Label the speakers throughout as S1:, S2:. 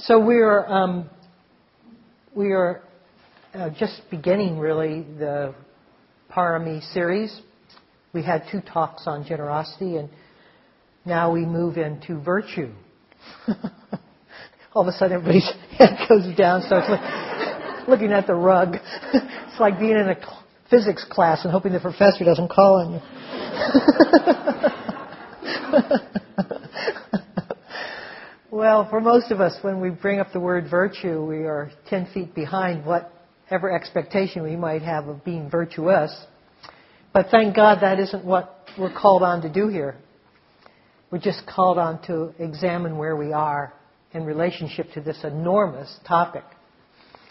S1: So we are um, we are uh, just beginning really the Parami series. We had two talks on generosity, and now we move into virtue. All of a sudden, everybody's head goes down, starts look, looking at the rug. it's like being in a cl- physics class and hoping the professor doesn't call on you. Well, for most of us, when we bring up the word virtue, we are 10 feet behind whatever expectation we might have of being virtuous. But thank God that isn't what we're called on to do here. We're just called on to examine where we are in relationship to this enormous topic.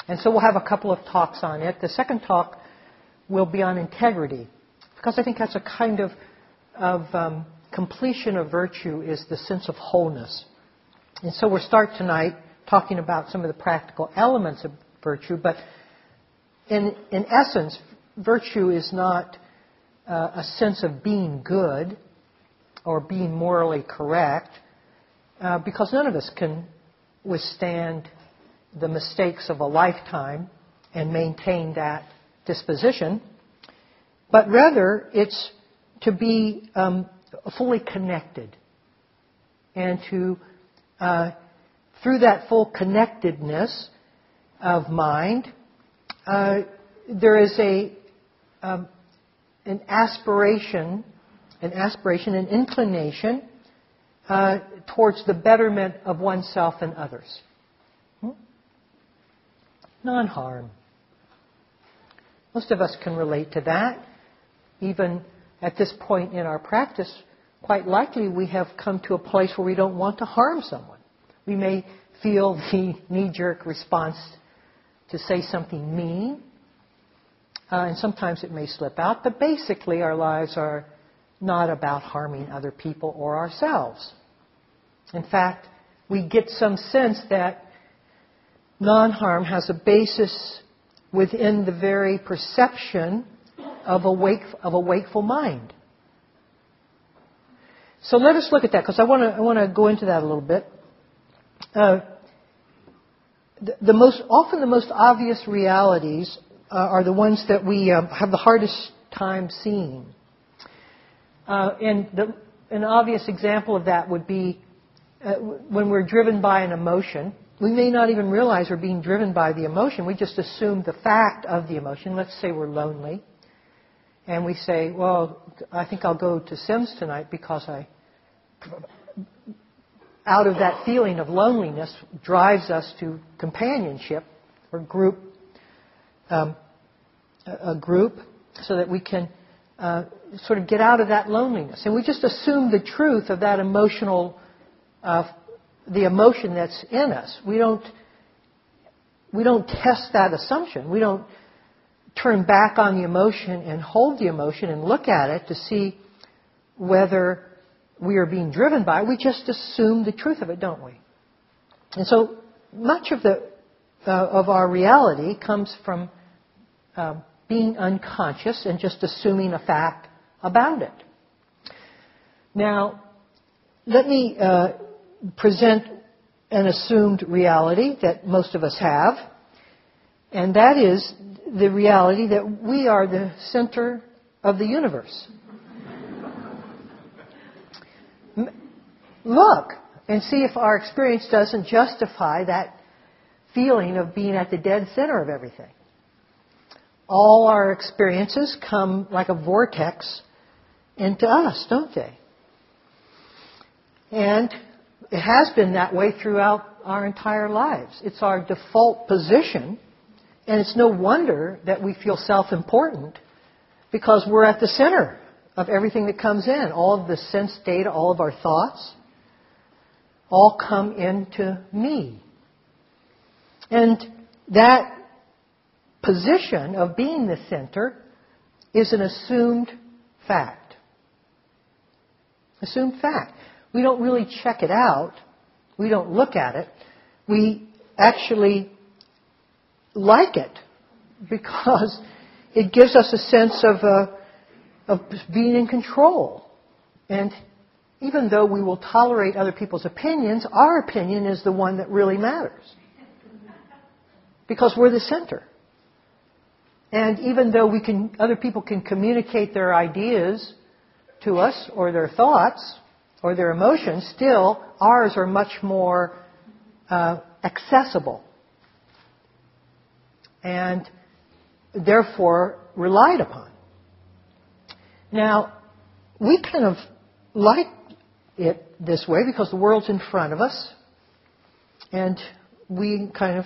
S1: And so we'll have a couple of talks on it. The second talk will be on integrity, because I think that's a kind of, of um, completion of virtue is the sense of wholeness. And so we'll start tonight talking about some of the practical elements of virtue, but in, in essence, virtue is not uh, a sense of being good or being morally correct, uh, because none of us can withstand the mistakes of a lifetime and maintain that disposition, but rather it's to be um, fully connected and to, uh, through that full connectedness of mind, uh, there is a um, an aspiration, an aspiration, an inclination uh, towards the betterment of oneself and others. Hmm? Non-harm. Most of us can relate to that. Even at this point in our practice, quite likely we have come to a place where we don't want to harm someone. We may feel the knee jerk response to say something mean, uh, and sometimes it may slip out, but basically our lives are not about harming other people or ourselves. In fact, we get some sense that non harm has a basis within the very perception of a, wake, of a wakeful mind. So let us look at that because I want to I want to go into that a little bit. Uh, the, most often the most obvious realities uh, are the ones that we um, have the hardest time seeing. Uh, and the, an obvious example of that would be uh, when we're driven by an emotion. We may not even realize we're being driven by the emotion. We just assume the fact of the emotion. Let's say we're lonely. And we say, well, I think I'll go to Sims tonight because I, out of that feeling of loneliness, drives us to companionship or group, um, a group, so that we can uh, sort of get out of that loneliness. And we just assume the truth of that emotional uh, the emotion that's in us. We don't, we don't test that assumption. We don't turn back on the emotion and hold the emotion and look at it to see whether we are being driven by. We just assume the truth of it, don't we? And so much of the uh, of our reality comes from uh, being unconscious and just assuming a fact about it. Now, let me uh, present an assumed reality that most of us have, and that is the reality that we are the center of the universe. Look and see if our experience doesn't justify that feeling of being at the dead center of everything. All our experiences come like a vortex into us, don't they? And it has been that way throughout our entire lives. It's our default position, and it's no wonder that we feel self important because we're at the center of everything that comes in. All of the sense data, all of our thoughts, all come into me. And that position of being the center is an assumed fact. Assumed fact. We don't really check it out. We don't look at it. We actually like it because it gives us a sense of, uh, of being in control. And even though we will tolerate other people's opinions, our opinion is the one that really matters. Because we're the center. And even though we can, other people can communicate their ideas to us or their thoughts or their emotions, still ours are much more uh, accessible and therefore relied upon. Now, we kind of like it this way because the world's in front of us and we kind of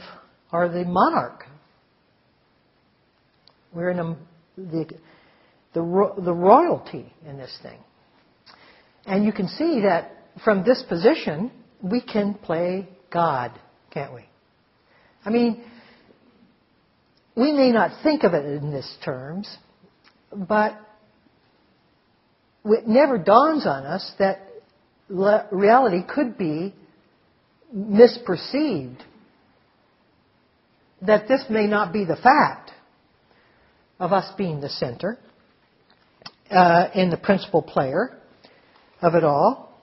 S1: are the monarch. We're in a, the, the, the royalty in this thing. And you can see that from this position, we can play God, can't we? I mean, we may not think of it in this terms, but it never dawns on us that reality could be misperceived. That this may not be the fact of us being the center uh, and the principal player of it all.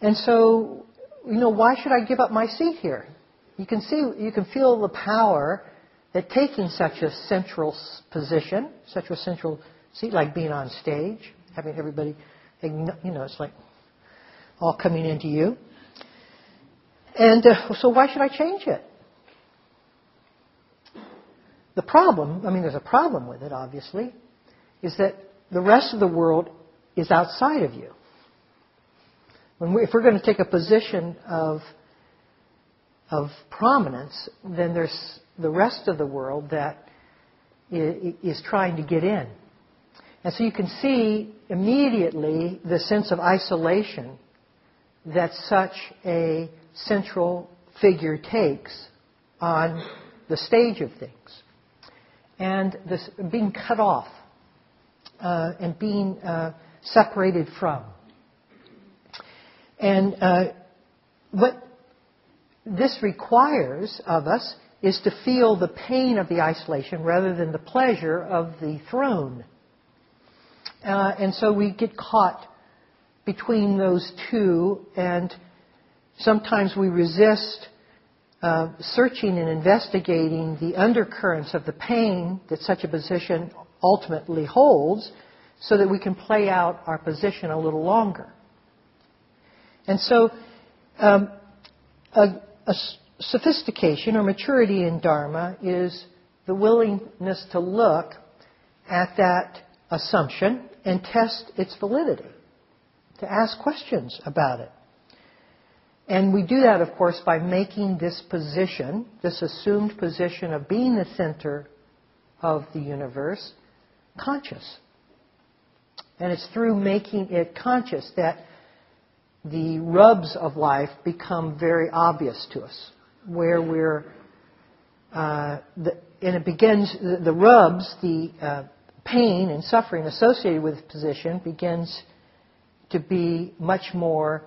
S1: And so, you know, why should I give up my seat here? You can see, you can feel the power that taking such a central position, such a central seat, like being on stage, having everybody, you know, it's like all coming into you. And uh, so why should I change it? The problem, I mean, there's a problem with it, obviously, is that the rest of the world is outside of you. We, if we're going to take a position of, of prominence, then there's the rest of the world that is trying to get in. And so you can see immediately the sense of isolation that such a central figure takes on the stage of things. And this being cut off uh, and being uh, separated from. And uh, what this requires of us is to feel the pain of the isolation rather than the pleasure of the throne. Uh, and so we get caught between those two, and sometimes we resist uh, searching and investigating the undercurrents of the pain that such a position ultimately holds so that we can play out our position a little longer. And so, um, a, a sophistication or maturity in Dharma is the willingness to look at that assumption and test its validity to ask questions about it. And we do that, of course, by making this position, this assumed position of being the center of the universe, conscious. And it's through making it conscious that the rubs of life become very obvious to us, where we're, uh, the, and it begins, the, the rubs, the uh, pain and suffering associated with position begins to be much more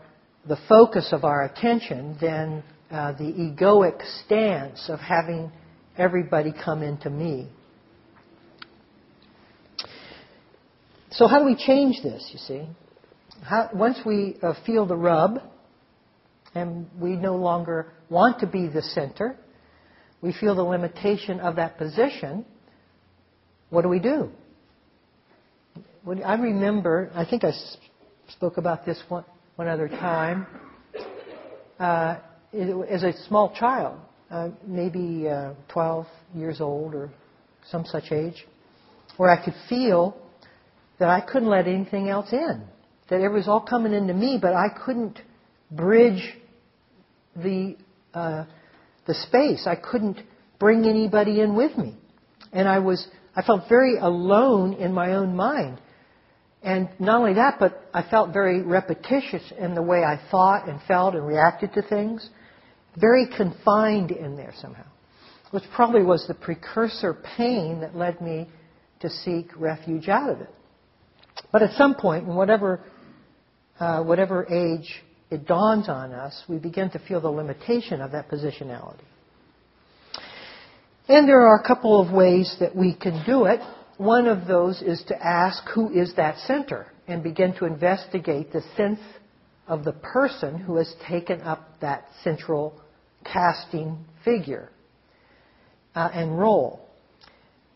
S1: the focus of our attention than uh, the egoic stance of having everybody come into me. So, how do we change this, you see? How, once we uh, feel the rub and we no longer want to be the center, we feel the limitation of that position, what do we do? I remember, I think I spoke about this one, one other time. Uh, as a small child, uh, maybe uh, 12 years old or some such age, where I could feel that I couldn't let anything else in. That it was all coming into me, but I couldn't bridge the uh, the space. I couldn't bring anybody in with me, and I was I felt very alone in my own mind. And not only that, but I felt very repetitious in the way I thought and felt and reacted to things. Very confined in there somehow. Which probably was the precursor pain that led me to seek refuge out of it. But at some point, in whatever, uh, whatever age it dawns on us, we begin to feel the limitation of that positionality. And there are a couple of ways that we can do it. One of those is to ask who is that center and begin to investigate the sense of the person who has taken up that central casting figure uh, and role.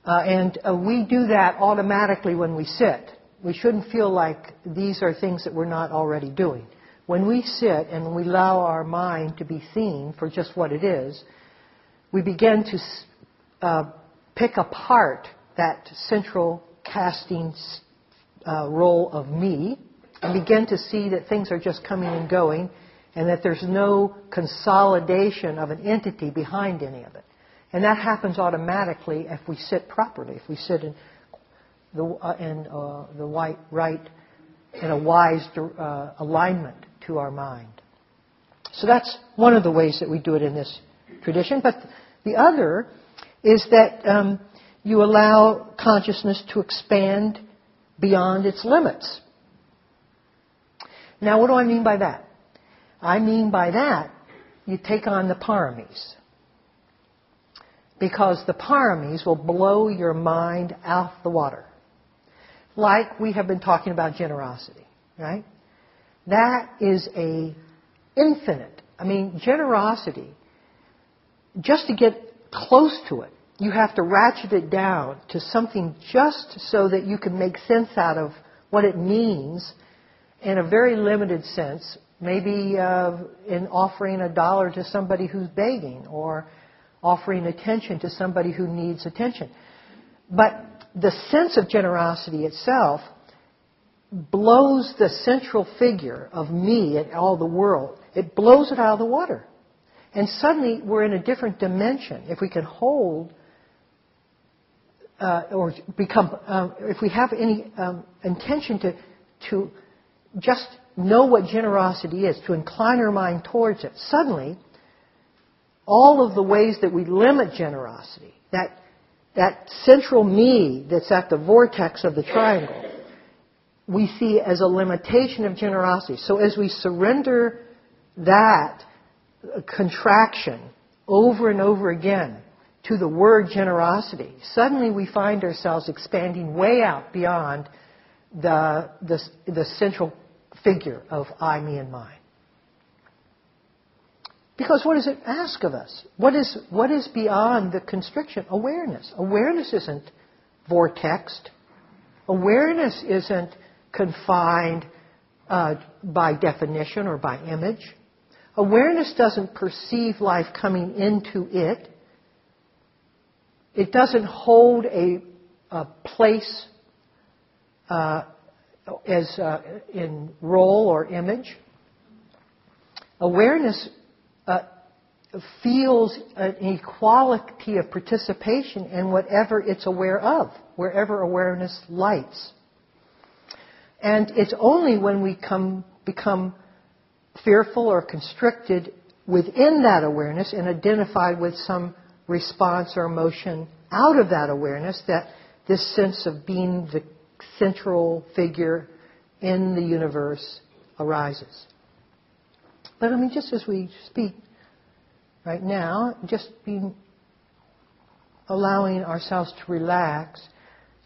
S1: Uh, and uh, we do that automatically when we sit. We shouldn't feel like these are things that we're not already doing. When we sit and we allow our mind to be seen for just what it is, we begin to uh, pick apart that central casting uh, role of me and begin to see that things are just coming and going and that there's no consolidation of an entity behind any of it. And that happens automatically if we sit properly, if we sit in the, uh, in, uh, the white, right, in a wise uh, alignment to our mind. So that's one of the ways that we do it in this tradition. But the other is that um, you allow consciousness to expand beyond its limits. Now, what do I mean by that? I mean by that, you take on the paramis. Because the paramis will blow your mind out the water. Like we have been talking about generosity, right? That is a infinite. I mean, generosity, just to get close to it, you have to ratchet it down to something just so that you can make sense out of what it means in a very limited sense, maybe uh, in offering a dollar to somebody who's begging or offering attention to somebody who needs attention. But the sense of generosity itself blows the central figure of me and all the world. It blows it out of the water. And suddenly we're in a different dimension. If we can hold uh, or become, um, if we have any um, intention to, to just know what generosity is, to incline our mind towards it, suddenly, all of the ways that we limit generosity, that, that central me that's at the vortex of the triangle, we see as a limitation of generosity. So as we surrender that contraction over and over again, to the word generosity, suddenly we find ourselves expanding way out beyond the, the, the central figure of I, me, and mine. Because what does it ask of us? What is, what is beyond the constriction? Awareness. Awareness isn't vortexed. Awareness isn't confined uh, by definition or by image. Awareness doesn't perceive life coming into it. It doesn't hold a, a place uh, as uh, in role or image. Awareness uh, feels an equality of participation in whatever it's aware of, wherever awareness lights. And it's only when we come, become fearful or constricted within that awareness and identified with some response or emotion out of that awareness that this sense of being the central figure in the universe arises. But I mean, just as we speak right now, just being allowing ourselves to relax,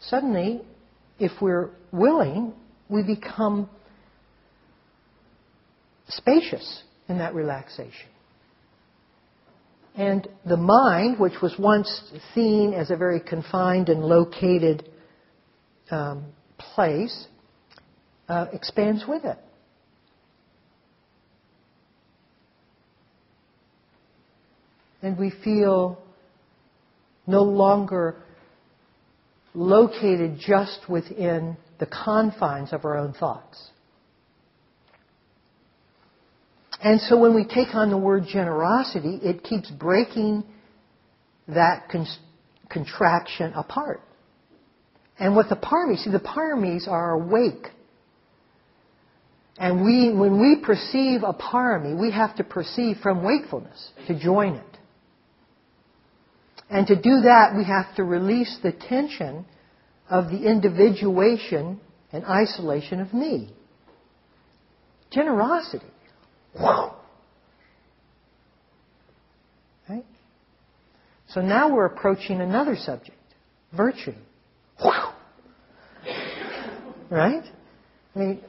S1: suddenly, if we're willing, we become spacious in that relaxation. And the mind, which was once seen as a very confined and located um, place, uh, expands with it. And we feel no longer located just within the confines of our own thoughts. And so when we take on the word generosity, it keeps breaking that con- contraction apart. And what the paramis, see, the paramis are awake. And we, when we perceive a parami, we have to perceive from wakefulness to join it. And to do that, we have to release the tension of the individuation and isolation of me. Generosity Wow. Right? So now we're approaching another subject virtue. Right? I mean,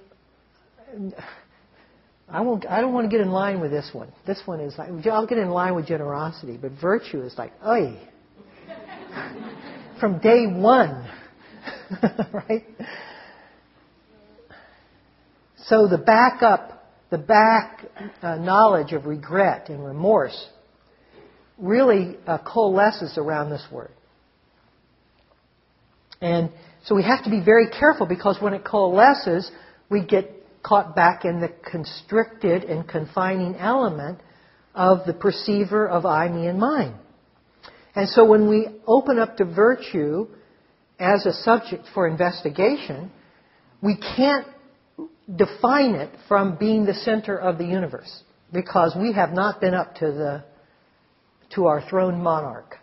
S1: I won't. I don't want to get in line with this one. This one is like I'll get in line with generosity, but virtue is like, oi, from day one, right? So the backup, the back uh, knowledge of regret and remorse really uh, coalesces around this word. And so we have to be very careful because when it coalesces, we get caught back in the constricted and confining element of the perceiver of I, me, and mine. And so when we open up to virtue as a subject for investigation, we can't define it from being the center of the universe because we have not been up to the to our throne monarch.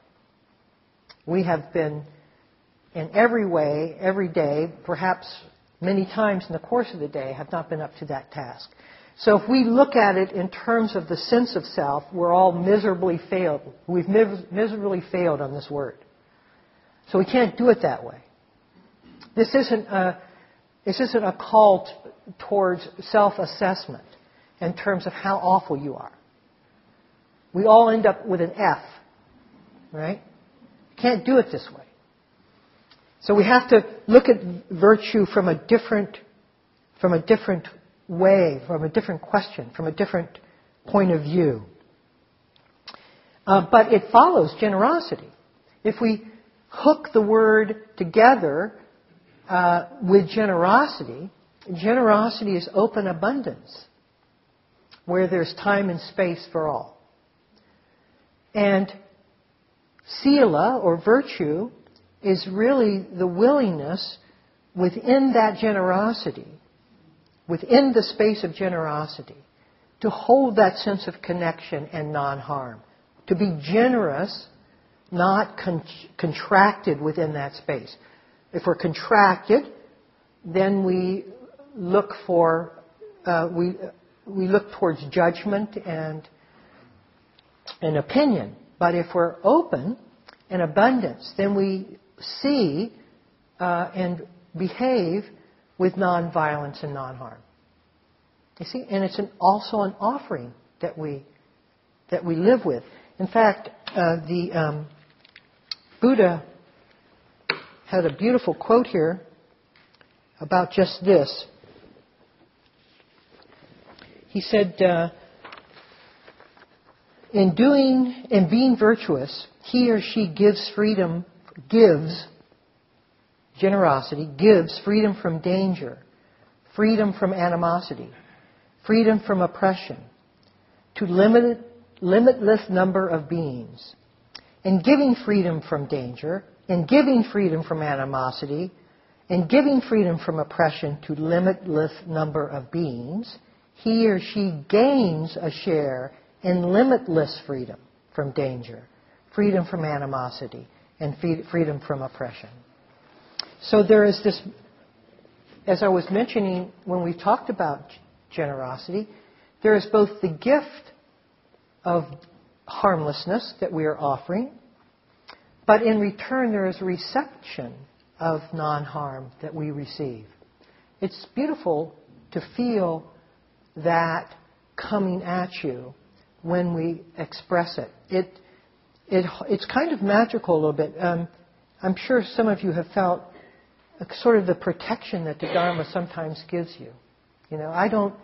S1: We have been in every way, every day, perhaps many times in the course of the day, have not been up to that task. So if we look at it in terms of the sense of self, we're all miserably failed. We've miserably failed on this word. So we can't do it that way. This isn't a, this isn't a call towards self-assessment in terms of how awful you are. We all end up with an F, right? Can't do it this way. So we have to look at virtue from a different, from a different way, from a different question, from a different point of view. Uh, but it follows generosity. If we hook the word together uh, with generosity, generosity is open abundance, where there's time and space for all. And sila, or virtue, is really the willingness within that generosity, within the space of generosity, to hold that sense of connection and non harm. To be generous, not con- contracted within that space. If we're contracted, then we look for, uh, we, we look towards judgment and an opinion. But if we're open and abundance, then we see uh, and behave with nonviolence and non-harm. You see, and it's an, also an offering that we that we live with. In fact, uh, the um, Buddha had a beautiful quote here about just this. He said, uh, "In doing and being virtuous, he or she gives freedom gives generosity, gives freedom from danger, freedom from animosity, freedom from oppression, to limitless number of beings. In giving freedom from danger, in giving freedom from animosity, in giving freedom from oppression to limitless number of beings, he or she gains a share in limitless freedom from danger, freedom from animosity, and freedom from oppression. So there is this, as I was mentioning when we talked about generosity, there is both the gift of harmlessness that we are offering, but in return there is reception of non harm that we receive. It's beautiful to feel that coming at you when we express it. It it, it's kind of magical a little bit. Um, I'm sure some of you have felt sort of the protection that the Dharma sometimes gives you. You know, I don't,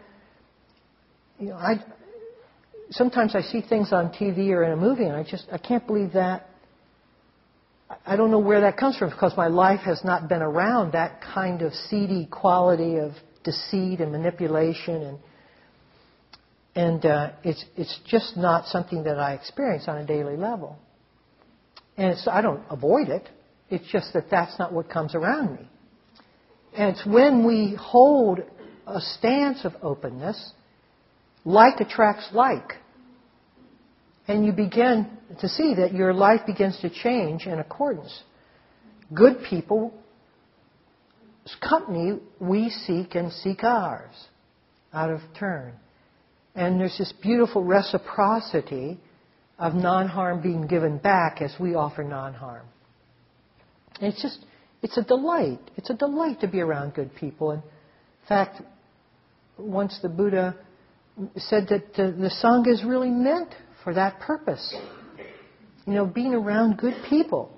S1: you know, I, sometimes I see things on TV or in a movie and I just, I can't believe that. I don't know where that comes from because my life has not been around that kind of seedy quality of deceit and manipulation and and uh, it's, it's just not something that I experience on a daily level. And I don't avoid it. It's just that that's not what comes around me. And it's when we hold a stance of openness, like attracts like. And you begin to see that your life begins to change in accordance. Good people's company we seek and seek ours out of turn. And there's this beautiful reciprocity of non harm being given back as we offer non harm. And it's just, it's a delight. It's a delight to be around good people. In fact, once the Buddha said that the, the Sangha is really meant for that purpose. You know, being around good people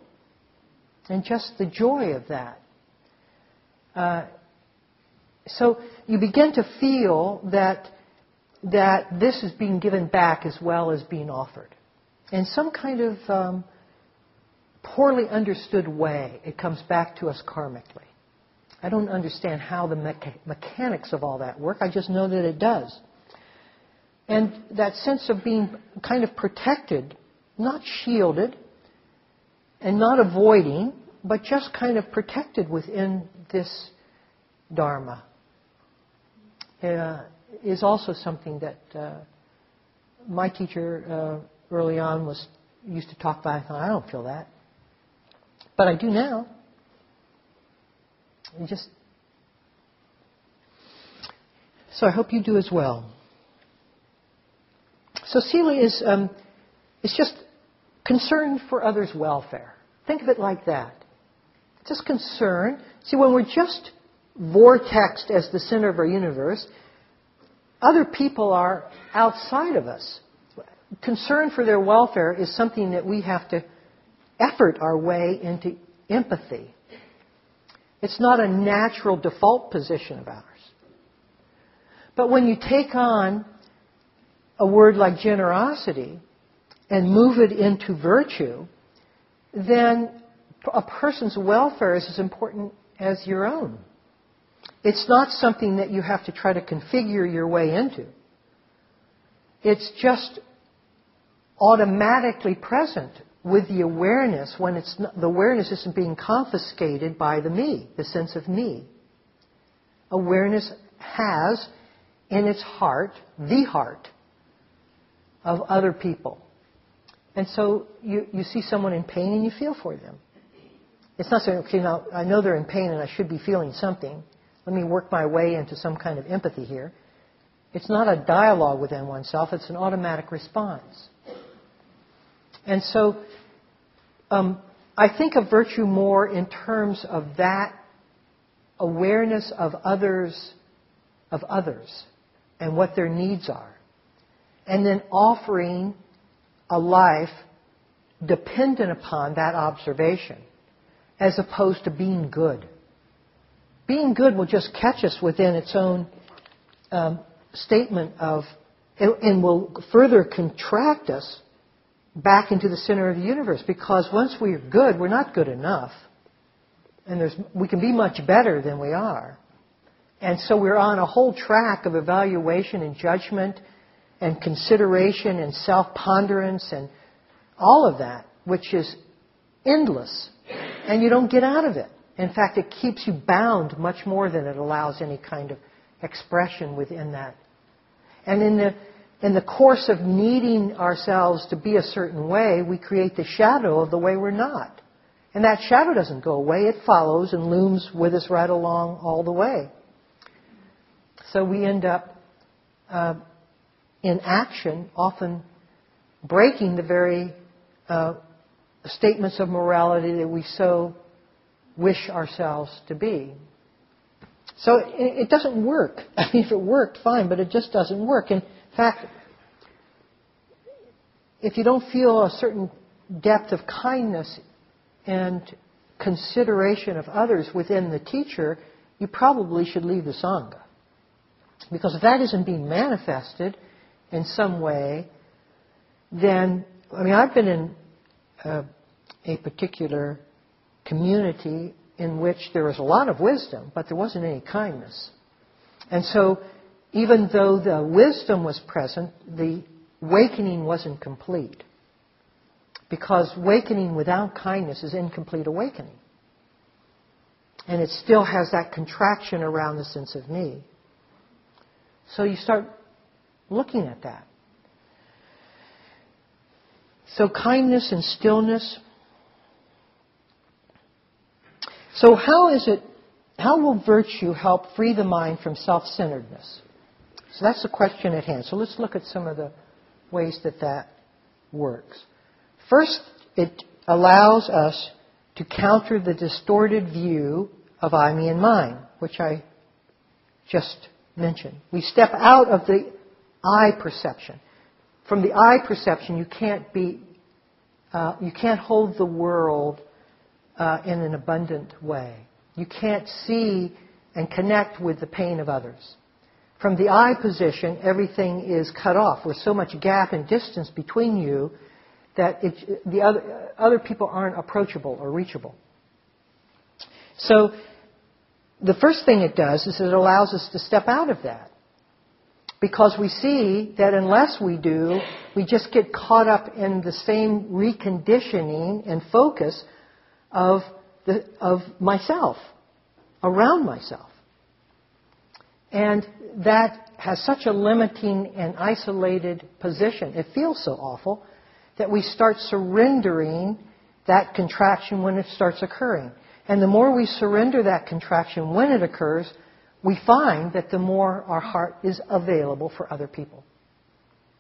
S1: and just the joy of that. Uh, so you begin to feel that that this is being given back as well as being offered. In some kind of um, poorly understood way, it comes back to us karmically. I don't understand how the mecha- mechanics of all that work. I just know that it does. And that sense of being kind of protected, not shielded, and not avoiding, but just kind of protected within this Dharma, uh, is also something that uh, my teacher uh, early on was used to talk about. I thought, I don't feel that. But I do now. Just so I hope you do as well. So sila is um, it's just concern for others' welfare. Think of it like that. Just concern. See, when we're just vortexed as the center of our universe, other people are outside of us. Concern for their welfare is something that we have to effort our way into empathy. It's not a natural default position of ours. But when you take on a word like generosity and move it into virtue, then a person's welfare is as important as your own. It's not something that you have to try to configure your way into. It's just automatically present with the awareness when it's not, the awareness isn't being confiscated by the me, the sense of me. Awareness has in its heart the heart of other people. And so you, you see someone in pain and you feel for them. It's not saying, okay, now I know they're in pain and I should be feeling something. Let me work my way into some kind of empathy here. It's not a dialogue within oneself, it's an automatic response. And so um, I think of virtue more in terms of that awareness of others, of others, and what their needs are. And then offering a life dependent upon that observation, as opposed to being good. Being good will just catch us within its own um, statement of, and will further contract us back into the center of the universe because once we're good, we're not good enough. And there's, we can be much better than we are. And so we're on a whole track of evaluation and judgment and consideration and self ponderance and all of that, which is endless. And you don't get out of it. In fact, it keeps you bound much more than it allows any kind of expression within that. And in the in the course of needing ourselves to be a certain way, we create the shadow of the way we're not. And that shadow doesn't go away, it follows and looms with us right along all the way. So we end up uh, in action, often breaking the very uh, statements of morality that we so wish ourselves to be. So it, it doesn't work. I mean, if it worked, fine, but it just doesn't work. In fact, if you don't feel a certain depth of kindness and consideration of others within the teacher, you probably should leave the Sangha. Because if that isn't being manifested in some way, then, I mean, I've been in uh, a particular community in which there was a lot of wisdom, but there wasn't any kindness. And so even though the wisdom was present, the awakening wasn't complete. Because awakening without kindness is incomplete awakening. And it still has that contraction around the sense of me. So you start looking at that. So kindness and stillness. So how is it, how will virtue help free the mind from self-centeredness? So that's the question at hand. So let's look at some of the ways that that works. First, it allows us to counter the distorted view of I, me, and mine, which I just mentioned. We step out of the I perception. From the I perception, you can't be, uh, you can't hold the world uh, in an abundant way. You can't see and connect with the pain of others. From the I position, everything is cut off. With so much gap and distance between you that it, the other, other people aren't approachable or reachable. So the first thing it does is it allows us to step out of that. Because we see that unless we do, we just get caught up in the same reconditioning and focus of, the, of myself, around myself. And that has such a limiting and isolated position. It feels so awful that we start surrendering that contraction when it starts occurring. And the more we surrender that contraction when it occurs, we find that the more our heart is available for other people,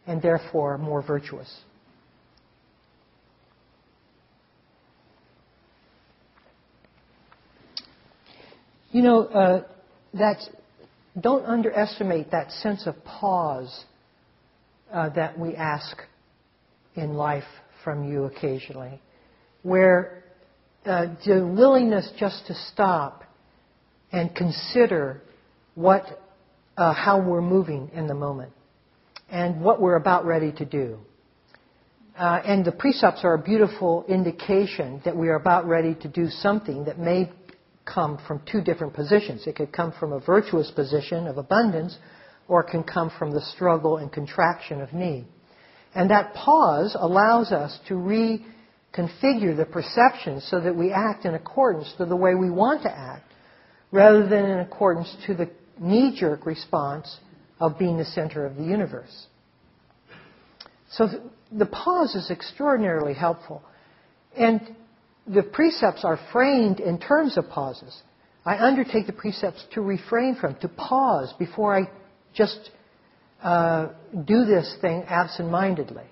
S1: and therefore more virtuous. You know, uh, that don't underestimate that sense of pause uh, that we ask in life from you occasionally, where uh, the willingness just to stop and consider what, uh, how we're moving in the moment and what we're about ready to do. Uh, and the precepts are a beautiful indication that we are about ready to do something that may come from two different positions. It could come from a virtuous position of abundance, or it can come from the struggle and contraction of need. And that pause allows us to reconfigure the perception so that we act in accordance to the way we want to act, rather than in accordance to the knee jerk response of being the center of the universe. So the pause is extraordinarily helpful. And the precepts are framed in terms of pauses. I undertake the precepts to refrain from, to pause before I just uh, do this thing absent-mindedly.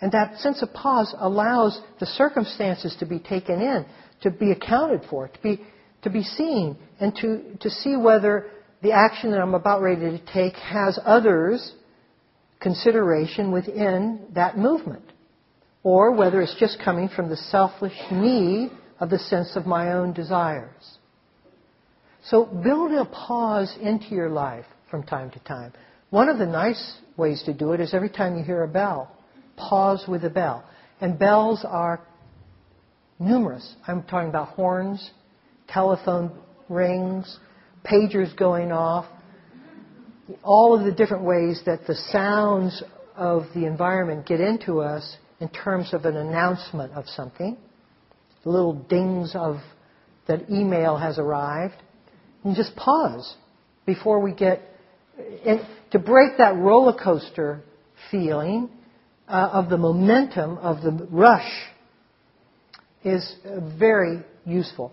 S1: And that sense of pause allows the circumstances to be taken in, to be accounted for, to be, to be seen, and to, to see whether the action that I'm about ready to take has others' consideration within that movement, or whether it's just coming from the selfish need of the sense of my own desires. So build a pause into your life from time to time. One of the nice ways to do it is every time you hear a bell, pause with a bell. And bells are numerous. I'm talking about horns, telephone rings, pagers going off, all of the different ways that the sounds of the environment get into us in terms of an announcement of something, the little dings of that email has arrived, and just pause before we get, and to break that roller coaster feeling uh, of the momentum of the rush is uh, very useful.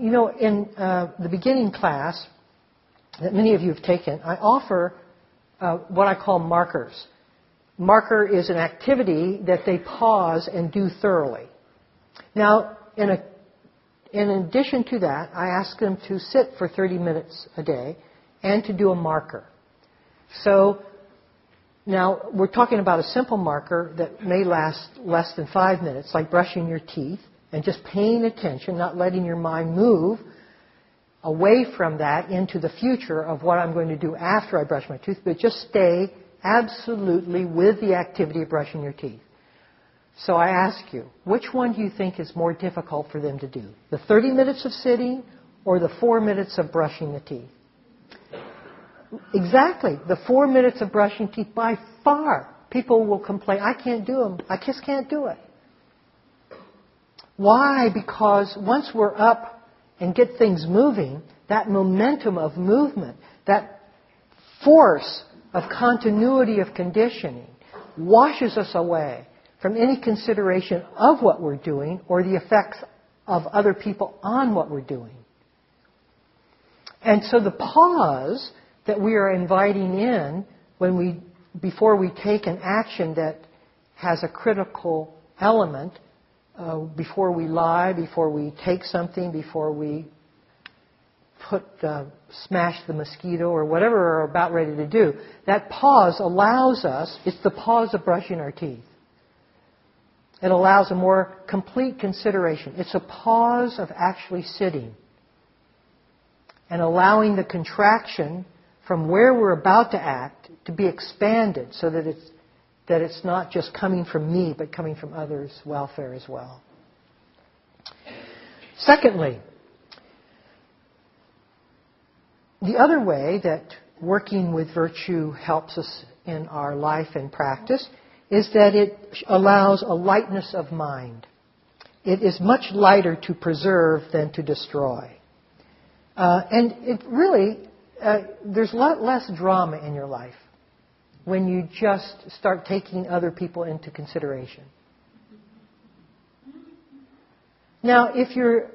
S1: You know, in uh, the beginning class that many of you have taken, I offer uh, what I call markers. Marker is an activity that they pause and do thoroughly. Now, in, a, in addition to that, I ask them to sit for 30 minutes a day and to do a marker. So, now we're talking about a simple marker that may last less than five minutes, like brushing your teeth and just paying attention, not letting your mind move away from that into the future of what I'm going to do after I brush my teeth, but just stay absolutely with the activity of brushing your teeth. So I ask you, which one do you think is more difficult for them to do? The 30 minutes of sitting or the 4 minutes of brushing the teeth? Exactly. The 4 minutes of brushing teeth by far. People will complain, I can't do them. I just can't do it. Why? Because once we're up and get things moving, that momentum of movement, that force of continuity of conditioning washes us away from any consideration of what we're doing or the effects of other people on what we're doing. And so the pause that we are inviting in when we, before we take an action that has a critical element uh, before we lie, before we take something, before we put uh, smash the mosquito or whatever we're about ready to do. That pause allows us. It's the pause of brushing our teeth. It allows a more complete consideration. It's a pause of actually sitting and allowing the contraction from where we're about to act to be expanded so that it's, that it's not just coming from me, but coming from others' welfare as well. Secondly, the other way that working with virtue helps us in our life and practice is that it allows a lightness of mind. It is much lighter to preserve than to destroy. Uh, and it really, uh, there's a lot less drama in your life when you just start taking other people into consideration. Now, if you're,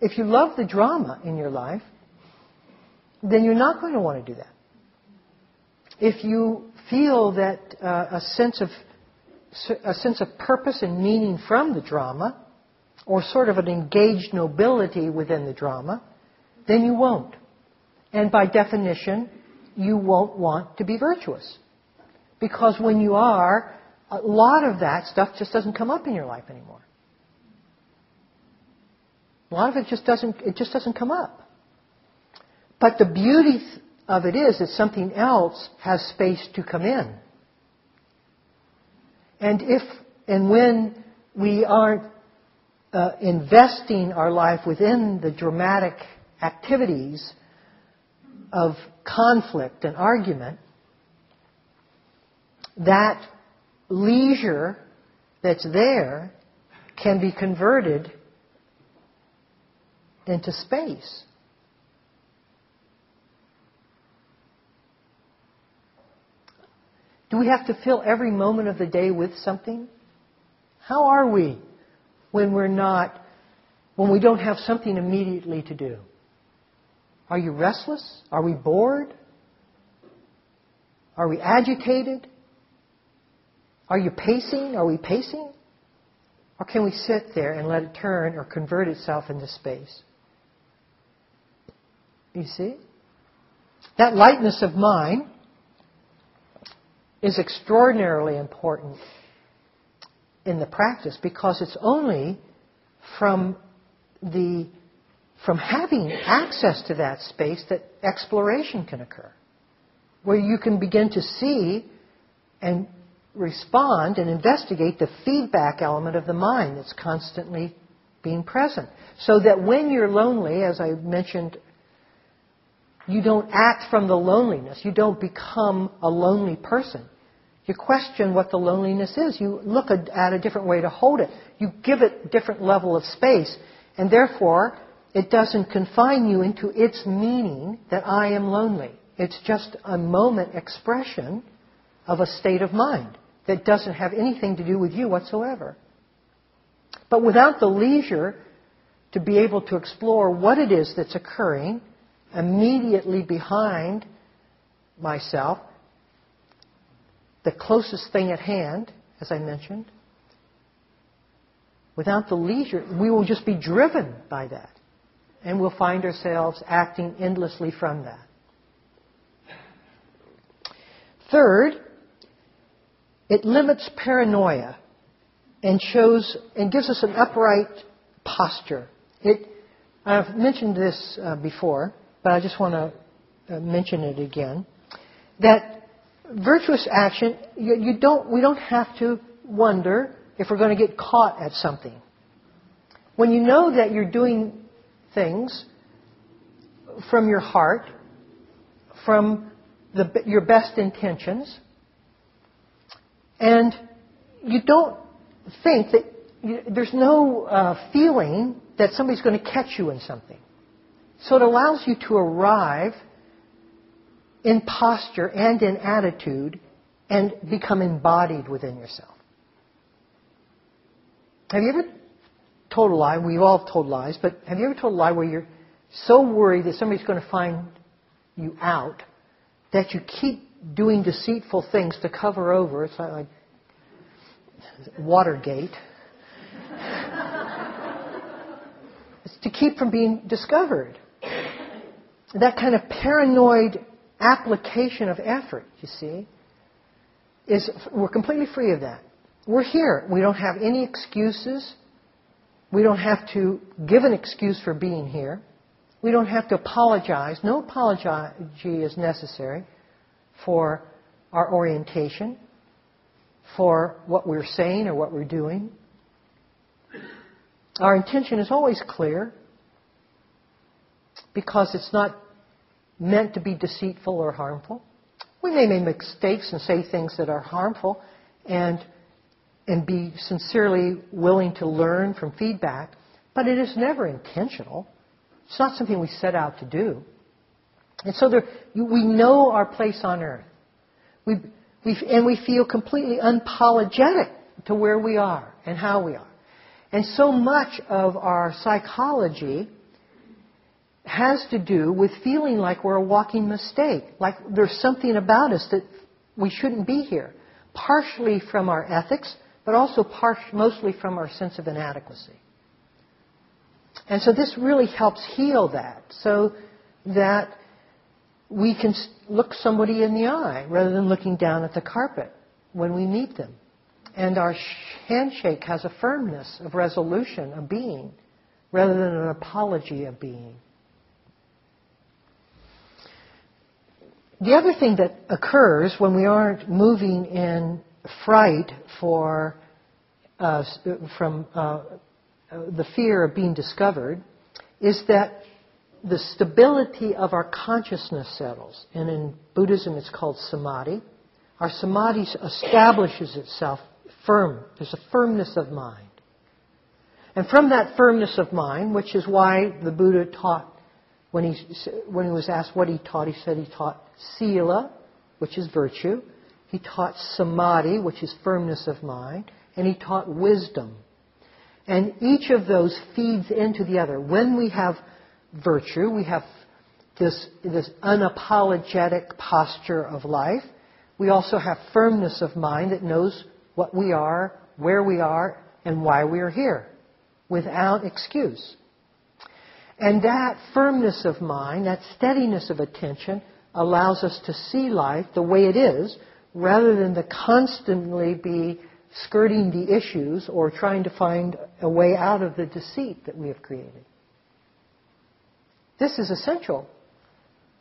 S1: if you love the drama in your life, then you're not going to want to do that. If you feel that uh, a sense of a sense of purpose and meaning from the drama, or sort of an engaged nobility within the drama, then you won't. And by definition, you won't want to be virtuous. Because when you are, a lot of that stuff just doesn't come up in your life anymore. A lot of it just doesn't, it just doesn't come up. But the beauty of it is that something else has space to come in. And if and when we aren't uh, investing our life within the dramatic activities of conflict and argument, that leisure that's there can be converted into space. Do we have to fill every moment of the day with something? How are we when we're not, when we don't have something immediately to do? Are you restless? Are we bored? Are we agitated? Are you pacing? Are we pacing? Or can we sit there and let it turn or convert itself into space? You see? That lightness of mind is extraordinarily important in the practice because it's only from the from having access to that space that exploration can occur where you can begin to see and respond and investigate the feedback element of the mind that's constantly being present so that when you're lonely as i mentioned you don't act from the loneliness you don't become a lonely person you question what the loneliness is. You look at a different way to hold it. You give it a different level of space. And therefore, it doesn't confine you into its meaning that I am lonely. It's just a moment expression of a state of mind that doesn't have anything to do with you whatsoever. But without the leisure to be able to explore what it is that's occurring immediately behind myself, the closest thing at hand, as I mentioned. Without the leisure, we will just be driven by that. And we'll find ourselves acting endlessly from that. Third, it limits paranoia and shows and gives us an upright posture. It, I've mentioned this uh, before, but I just want to uh, mention it again. That virtuous action, you, you don't, we don't have to wonder if we're going to get caught at something. When you know that you're doing things from your heart, from the, your best intentions, and you don't think that you, there's no uh, feeling that somebody's going to catch you in something. So it allows you to arrive in posture and in attitude and become embodied within yourself. Have you ever told a lie? We've all told lies, but have you ever told a lie where you're so worried that somebody's going to find you out that you keep doing deceitful things to cover over? It's like, Watergate. it's to keep from being discovered. that kind of paranoid application of effort, you see, is we're completely free of that. We're here. We don't have any excuses. We don't have to give an excuse for being here. We don't have to apologize. No apology is necessary for our orientation, for what we're saying or what we're doing. Our intention is always clear because it's not meant to be deceitful or harmful. We may make mistakes and say things that are harmful and, and be sincerely willing to learn from feedback, but it is never intentional. It's not something we set out to do. And so there, we know our place on earth. We, we, and we feel completely unapologetic to where we are and how we are. And so much of our psychology has to do with feeling like we're a walking mistake, like there's something about us that we shouldn't be here. Partially from our ethics, but also part, mostly from our sense of inadequacy. And so this really helps heal that, so that we can look somebody in the eye rather than looking down at the carpet when we meet them. And our handshake has a firmness of resolution of being rather than an apology of being. The other thing that occurs when we aren't moving in fright for, uh, from uh, the fear of being discovered is that the stability of our consciousness settles. And in Buddhism it's called samadhi. Our samadhi establishes itself firm. There's a firmness of mind. And from that firmness of mind, which is why the Buddha taught, when he, when he was asked what he taught, he said he taught sila, which is virtue. He taught samadhi, which is firmness of mind. And he taught wisdom. And each of those feeds into the other. When we have virtue, we have this, this unapologetic posture of life. We also have firmness of mind that knows what we are, where we are, and why we are here, without excuse. And that firmness of mind, that steadiness of attention, allows us to see life the way it is, rather than to constantly be skirting the issues or trying to find a way out of the deceit that we have created. This is essential.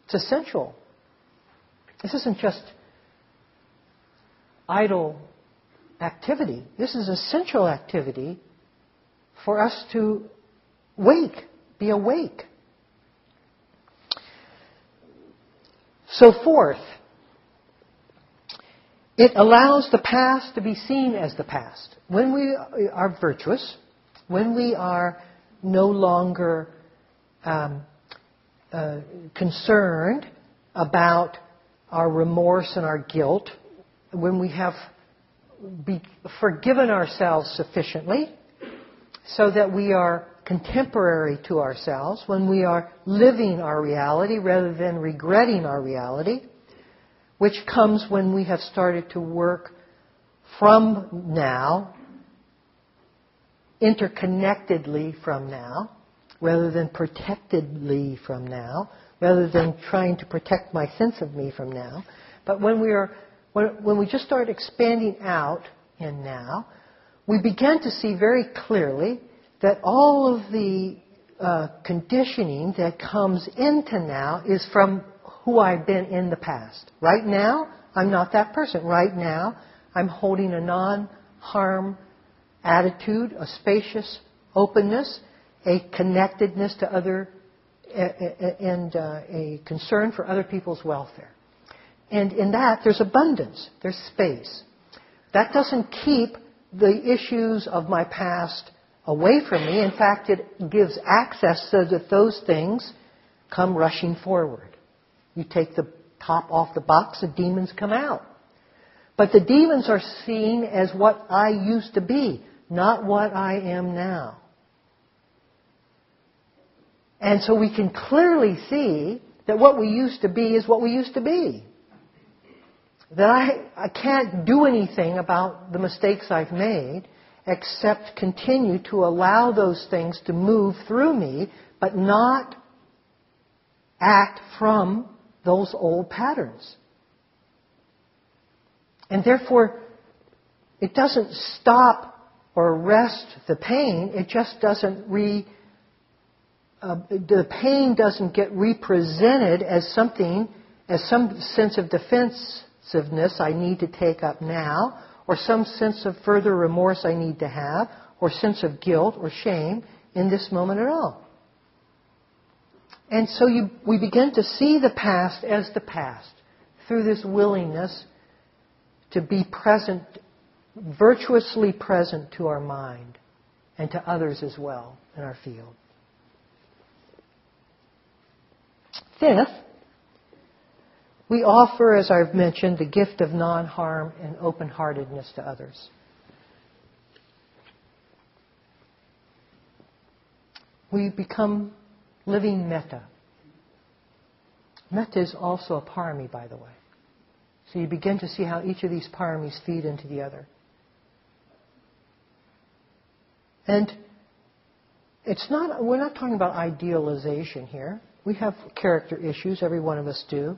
S1: It's essential. This isn't just idle activity. This is essential activity for us to wake, be awake. So, fourth, it allows the past to be seen as the past. When we are virtuous, when we are no longer um, uh, concerned about our remorse and our guilt, when we have be forgiven ourselves sufficiently so that we are contemporary to ourselves, when we are living our reality rather than regretting our reality, which comes when we have started to work from now, interconnectedly from now, rather than protectedly from now, rather than trying to protect my sense of me from now. But when we are, when, when we just start expanding out in now, we begin to see very clearly that all of the uh, conditioning that comes into now is from who I've been in the past. Right now, I'm not that person. Right now, I'm holding a non harm attitude, a spacious openness, a connectedness to other, and uh, a concern for other people's welfare. And in that, there's abundance, there's space. That doesn't keep the issues of my past away from me. In fact, it gives access so that those things come rushing forward. You take the top off the box, the demons come out. But the demons are seen as what I used to be, not what I am now. And so we can clearly see that what we used to be is what we used to be. That I, I can't do anything about the mistakes I've made except continue to allow those things to move through me, but not act from those old patterns. And therefore, it doesn't stop or arrest the pain, it just doesn't re. Uh, the pain doesn't get represented as something, as some sense of defensiveness I need to take up now, or some sense of further remorse I need to have, or sense of guilt or shame in this moment at all. And so you, we begin to see the past as the past through this willingness to be present, virtuously present to our mind and to others as well in our field. Fifth, we offer, as I've mentioned, the gift of non harm and open heartedness to others. We become living metta. Metta is also a parami, by the way. So you begin to see how each of these paramis feed into the other. And it's not, we're not talking about idealization here. We have character issues, every one of us do.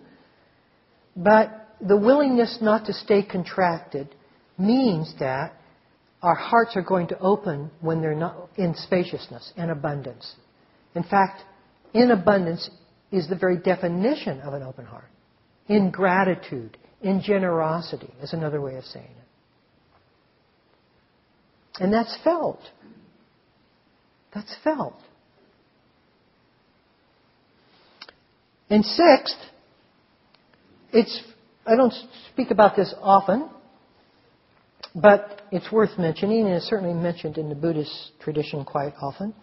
S1: But the willingness not to stay contracted means that our hearts are going to open when they're not in spaciousness and abundance. In fact, in abundance is the very definition of an open heart. In gratitude, in generosity is another way of saying it. And that's felt. That's felt. And sixth, it's, I don't speak about this often, but it's worth mentioning, and it's certainly mentioned in the Buddhist tradition quite often,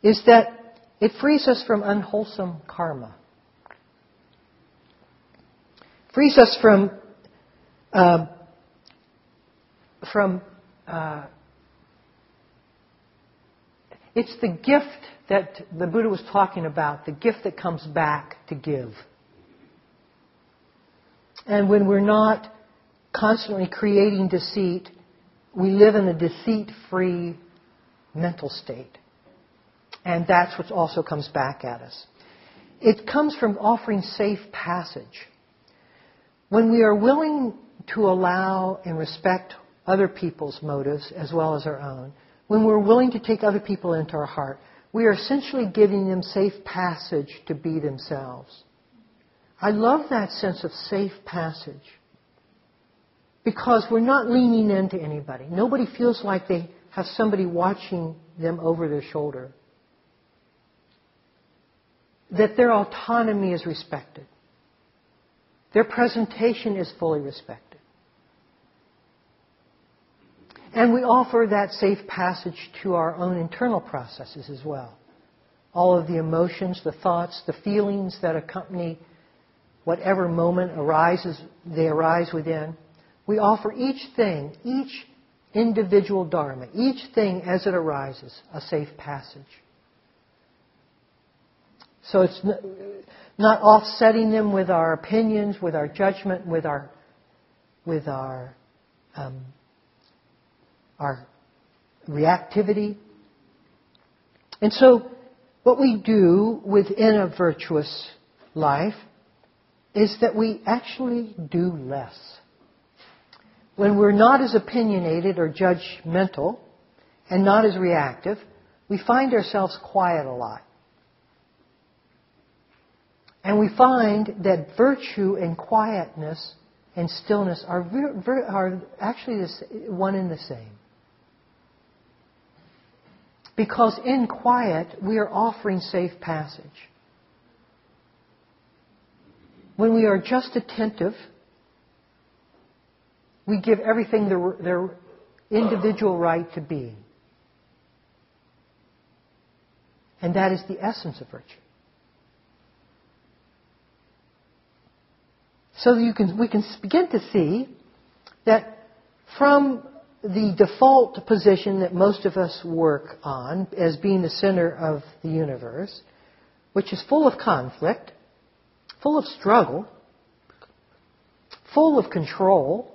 S1: is that it frees us from unwholesome karma. Frees us from uh, from uh, it's the gift that the Buddha was talking about, the gift that comes back to give. And when we're not constantly creating deceit, we live in a deceit free mental state. And that's what also comes back at us. It comes from offering safe passage. When we are willing to allow and respect other people's motives as well as our own, when we're willing to take other people into our heart, we are essentially giving them safe passage to be themselves. I love that sense of safe passage because we're not leaning into anybody. Nobody feels like they have somebody watching them over their shoulder that their autonomy is respected. Their presentation is fully respected. And we offer that safe passage to our own internal processes as well. All of the emotions, the thoughts, the feelings that accompany whatever moment arises, they arise within. We offer each thing, each individual dharma, each thing as it arises, a safe passage. So it's not offsetting them with our opinions, with our judgment, with our, with our, um, our reactivity. And so, what we do within a virtuous life is that we actually do less. When we're not as opinionated or judgmental and not as reactive, we find ourselves quiet a lot. And we find that virtue and quietness and stillness are, are actually one and the same. Because in quiet, we are offering safe passage. When we are just attentive, we give everything their, their individual right to be. And that is the essence of virtue. So you can, we can begin to see that from the default position that most of us work on as being the center of the universe, which is full of conflict, full of struggle, full of control,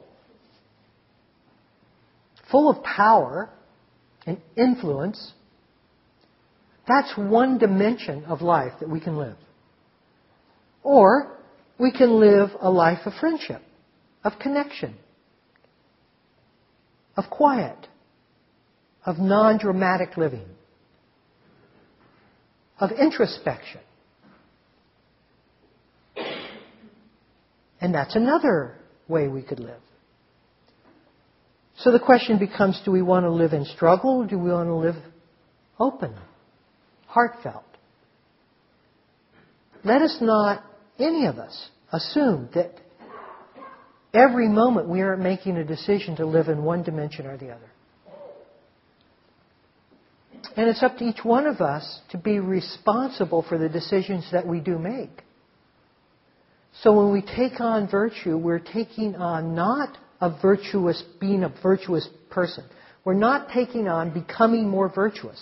S1: full of power and influence, that's one dimension of life that we can live. Or we can live a life of friendship, of connection, of quiet, of non dramatic living, of introspection. And that's another way we could live. So the question becomes do we want to live in struggle do we want to live open, heartfelt? Let us not, any of us, assume that every moment we are making a decision to live in one dimension or the other. And it's up to each one of us to be responsible for the decisions that we do make. So when we take on virtue, we're taking on not a virtuous, being a virtuous person. We're not taking on becoming more virtuous.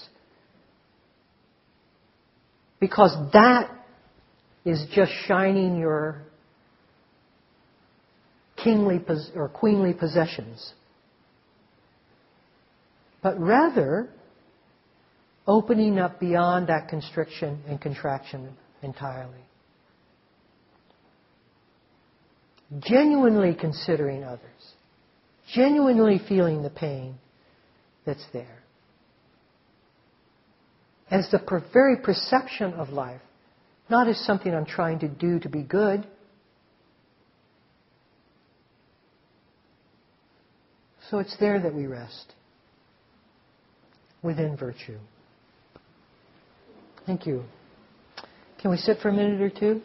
S1: Because that is just shining your kingly or queenly possessions. But rather, opening up beyond that constriction and contraction entirely. genuinely considering others, genuinely feeling the pain that's there. As the per- very perception of life, not as something I'm trying to do to be good. So it's there that we rest, within virtue. Thank you. Can we sit for a minute or two?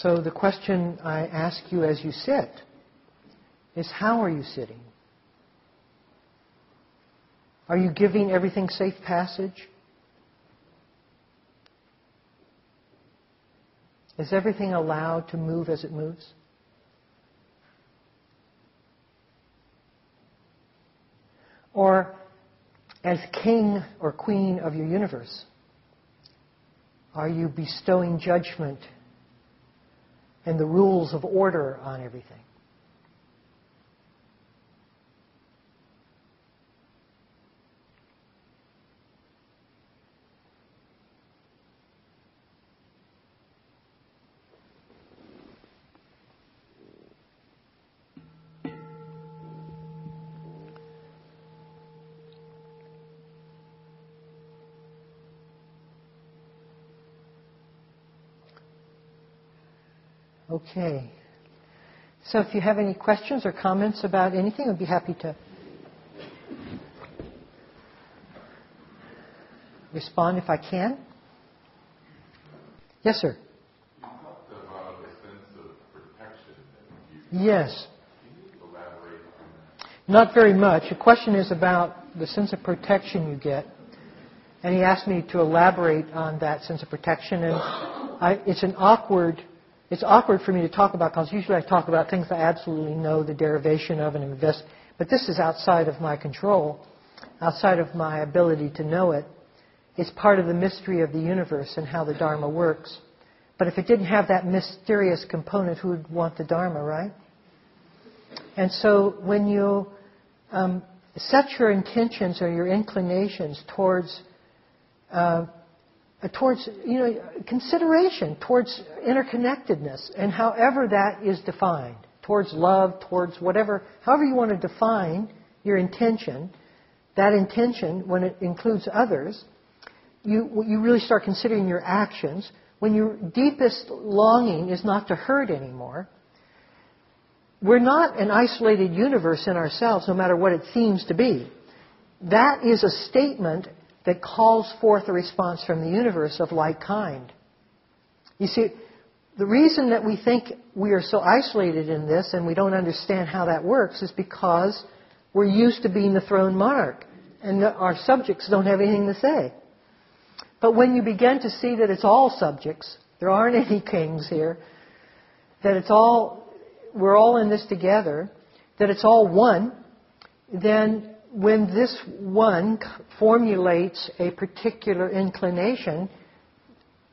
S1: So the question I ask you as you sit is how are you sitting? Are you giving everything safe passage? Is everything allowed to move as it moves? Or as king or queen of your universe, are you bestowing judgment and the rules of order on everything. Okay. So if you have any questions or comments about anything, I'd be happy to respond if I can. Yes, sir. Yes. Not very much. The question is about the sense of protection you get. And he asked me to elaborate on that sense of protection. And I, it's an awkward it's awkward for me to talk about because usually I talk about things I absolutely know the derivation of and invest. But this is outside of my control, outside of my ability to know it. It's part of the mystery of the universe and how the Dharma works. But if it didn't have that mysterious component, who would want the Dharma, right? And so when you um, set your intentions or your inclinations towards uh, Uh, towards you know consideration towards interconnectedness and however that is defined towards love towards whatever however you want to define your intention that intention when it includes others you you really start considering your actions. When your deepest longing is not to hurt anymore we're not an isolated universe in ourselves no matter what it seems to be. That is a statement that calls forth a response from the universe of like kind. You see, the reason that we think we are so isolated in this and we don't understand how that works is because we're used to being the throne monarch and our subjects don't have anything to say. But when you begin to see that it's all subjects, there aren't any kings here, that it's all, we're all in this together, that it's all one, then when this one formulates a particular inclination,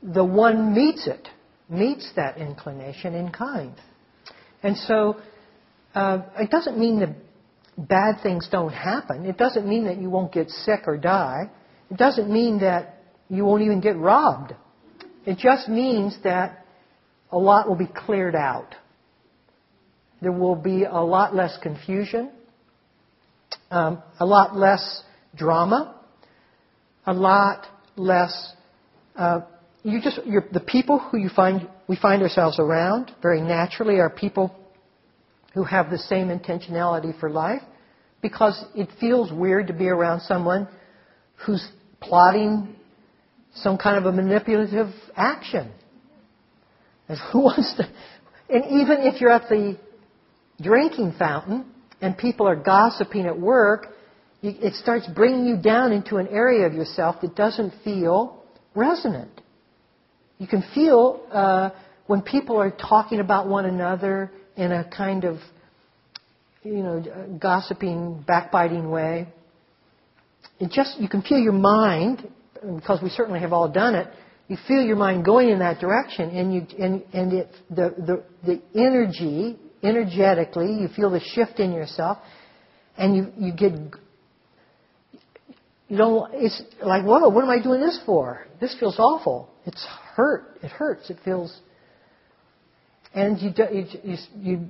S1: the one meets it, meets that inclination in kind. And so uh, it doesn't mean that bad things don't happen. It doesn't mean that you won't get sick or die. It doesn't mean that you won't even get robbed. It just means that a lot will be cleared out. There will be a lot less confusion, um, a lot less drama, a lot less. Uh, you just the people who you find we find ourselves around very naturally are people who have the same intentionality for life because it feels weird to be around someone who's plotting some kind of a manipulative action. And who wants to? And even if you're at the drinking fountain and people are gossiping at work, it starts bringing you down into an area of yourself that doesn't feel resonant. You can feel uh, when people are talking about one another in a kind of, you know, gossiping, backbiting way. It just you can feel your mind because we certainly have all done it. You feel your mind going in that direction, and you and and it the the the energy energetically you feel the shift in yourself, and you you get you don't. It's like whoa, what am I doing this for? This feels awful. It's hurt. It hurts. It feels. And you you you, you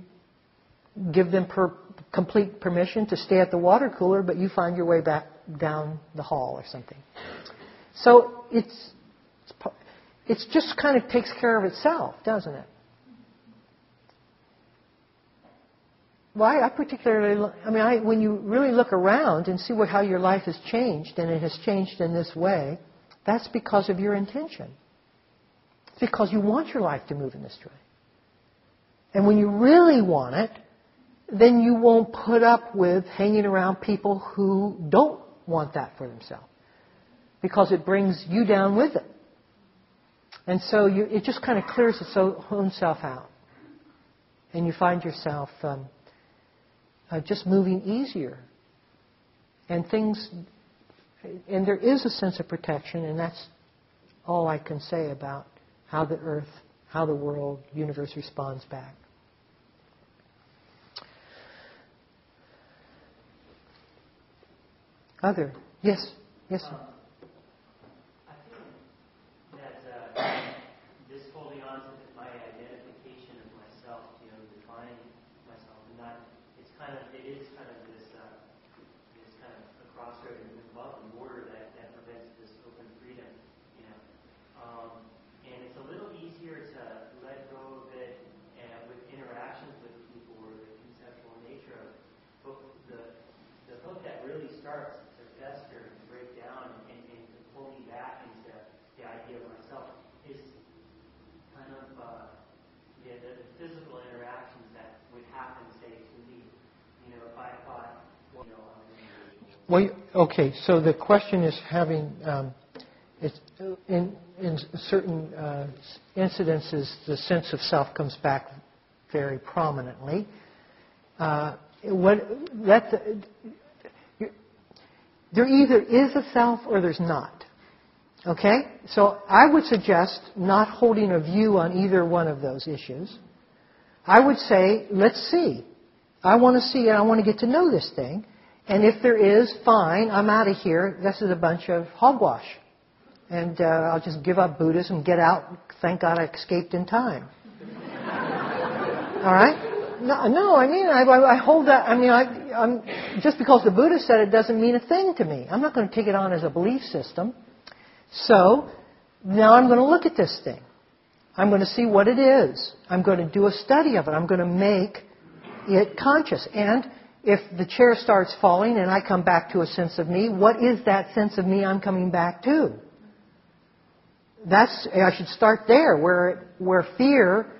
S1: give them per, complete permission to stay at the water cooler, but you find your way back down the hall or something. So it's, it's just kind of takes care of itself, doesn't it? I, I particularly, I mean, I, when you really look around and see what, how your life has changed, and it has changed in this way, that's because of your intention. It's because you want your life to move in this way. And when you really want it, then you won't put up with hanging around people who don't want that for themselves because it brings you down with it. And so you, it just kind of clears its own self out. And you find yourself um, uh, just moving easier. And things, and there is a sense of protection, and that's all I can say about how the earth, how the world, universe responds back. Other? Yes? Yes, sir. Well, okay. So the question is having um, in in certain uh, incidences the sense of self comes back very prominently. Uh, that there either is a self or there's not. Okay? So I would suggest not holding a view on either one of those issues. I would say, let's see. I want to see and I want to get to know this thing. And if there is, fine, I'm out of here. This is a bunch of hogwash. And uh, I'll just give up Buddhism, get out. Thank God I escaped in time. All right? No, no I mean, I, I hold that. I mean, I, I'm, just because the Buddha said it doesn't mean a thing to me. I'm not going to take it on as a belief system. So, now I'm going to look at this thing. I'm going to see what it is. I'm going to do a study of it. I'm going to make it conscious. And if the chair starts falling and I come back to a sense of me, what is that sense of me I'm coming back to? That's, I should start there, where, where fear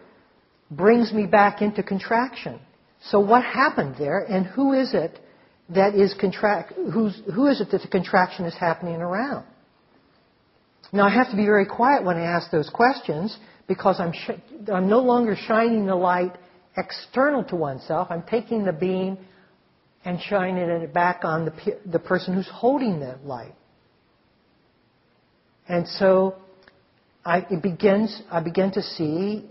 S1: brings me back into contraction. So what happened there, and who is it that is contract, who's, who is it that the contraction is happening around? Now I have to be very quiet when I ask those questions because I'm, sh- I'm no longer shining the light external to oneself. I'm taking the beam and shining it back on the, the person who's holding the light. And so I, it begins, I begin to see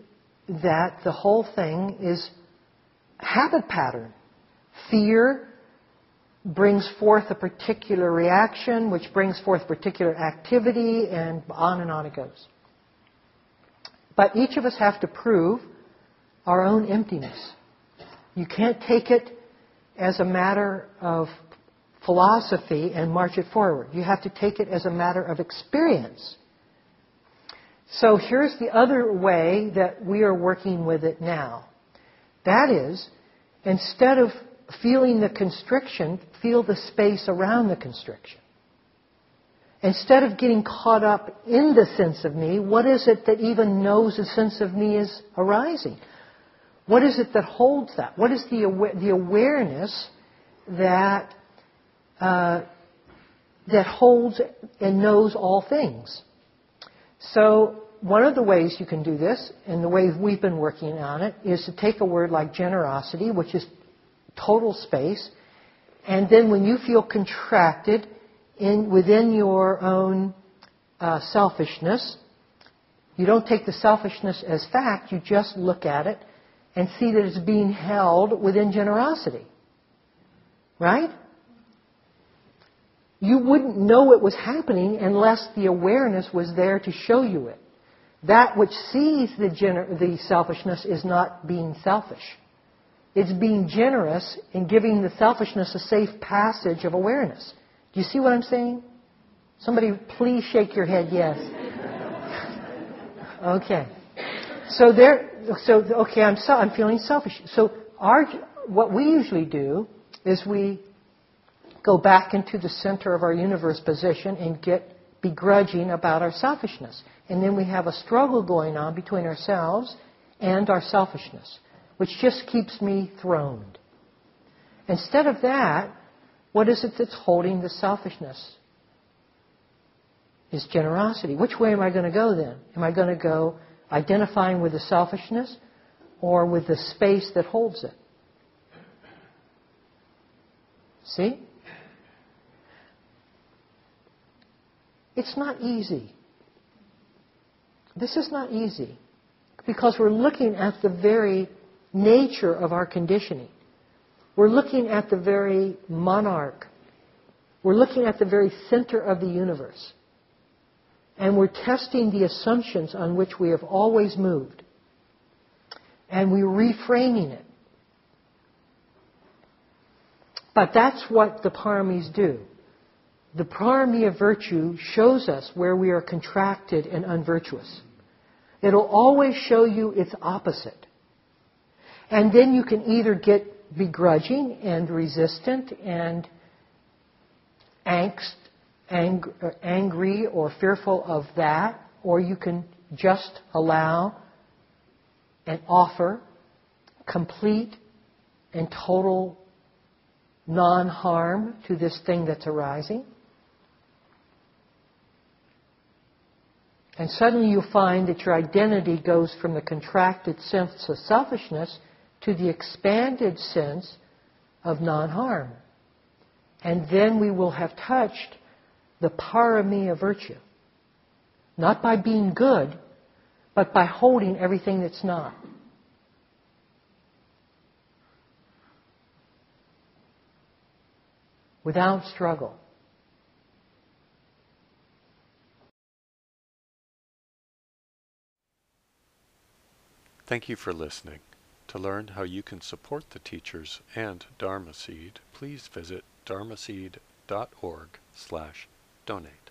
S1: that the whole thing is habit pattern. Fear brings forth a particular reaction, which brings forth particular activity, and on and on it goes. But each of us have to prove our own emptiness. You can't take it as a matter of philosophy and march it forward. You have to take it as a matter of experience. So here's the other way that we are working with it now. That is, instead of feeling the constriction, feel the space around the constriction. Instead of getting caught up in the sense of me, what is it that even knows a sense of me is arising? What is it that holds that? What is the, awa- the awareness that, uh, that holds and knows all things? So, one of the ways you can do this, and the way we've been working on it, is to take a word like generosity, which is total space, and then when you feel contracted in, within your own uh, selfishness, you don't take the selfishness as fact, you just look at it and see that it's being held within generosity. Right? You wouldn't know it was happening unless the awareness was there to show you it. That which sees the, gener- the selfishness is not being selfish. It's being generous in giving the selfishness a safe passage of awareness. Do you see what I'm saying? Somebody please shake your head yes. okay. So there, so okay, I'm so, I'm feeling selfish. So our, what we usually do is we go back into the center of our universe position and get begrudging about our selfishness. And then we have a struggle going on between ourselves and our selfishness, which just keeps me throned. Instead of that, what is it that's holding the selfishness? Is generosity. Which way am I going to go then? Am I going to go identifying with the selfishness or with the space that holds it? See? It's not easy. This is not easy because we're looking at the very nature of our conditioning. We're looking at the very monarch. We're looking at the very center of the universe. And we're testing the assumptions on which we have always moved. And we're reframing it. But that's what the paramis do. The parami of virtue shows us where we are contracted and unvirtuous. It'll always show you its opposite. And then you can either get begrudging and resistant and angst, ang- angry or fearful of that, or you can just allow and offer complete and total non harm to this thing that's arising. And suddenly you find that your identity goes from the contracted sense of selfishness to the expanded sense of non harm. And then we will have touched the parami of virtue. Not by being good, but by holding everything that's not. Without struggle.
S2: Thank you for listening. To learn how you can support the teachers and Dharma Seed, please visit dharmaseed.org slash donate.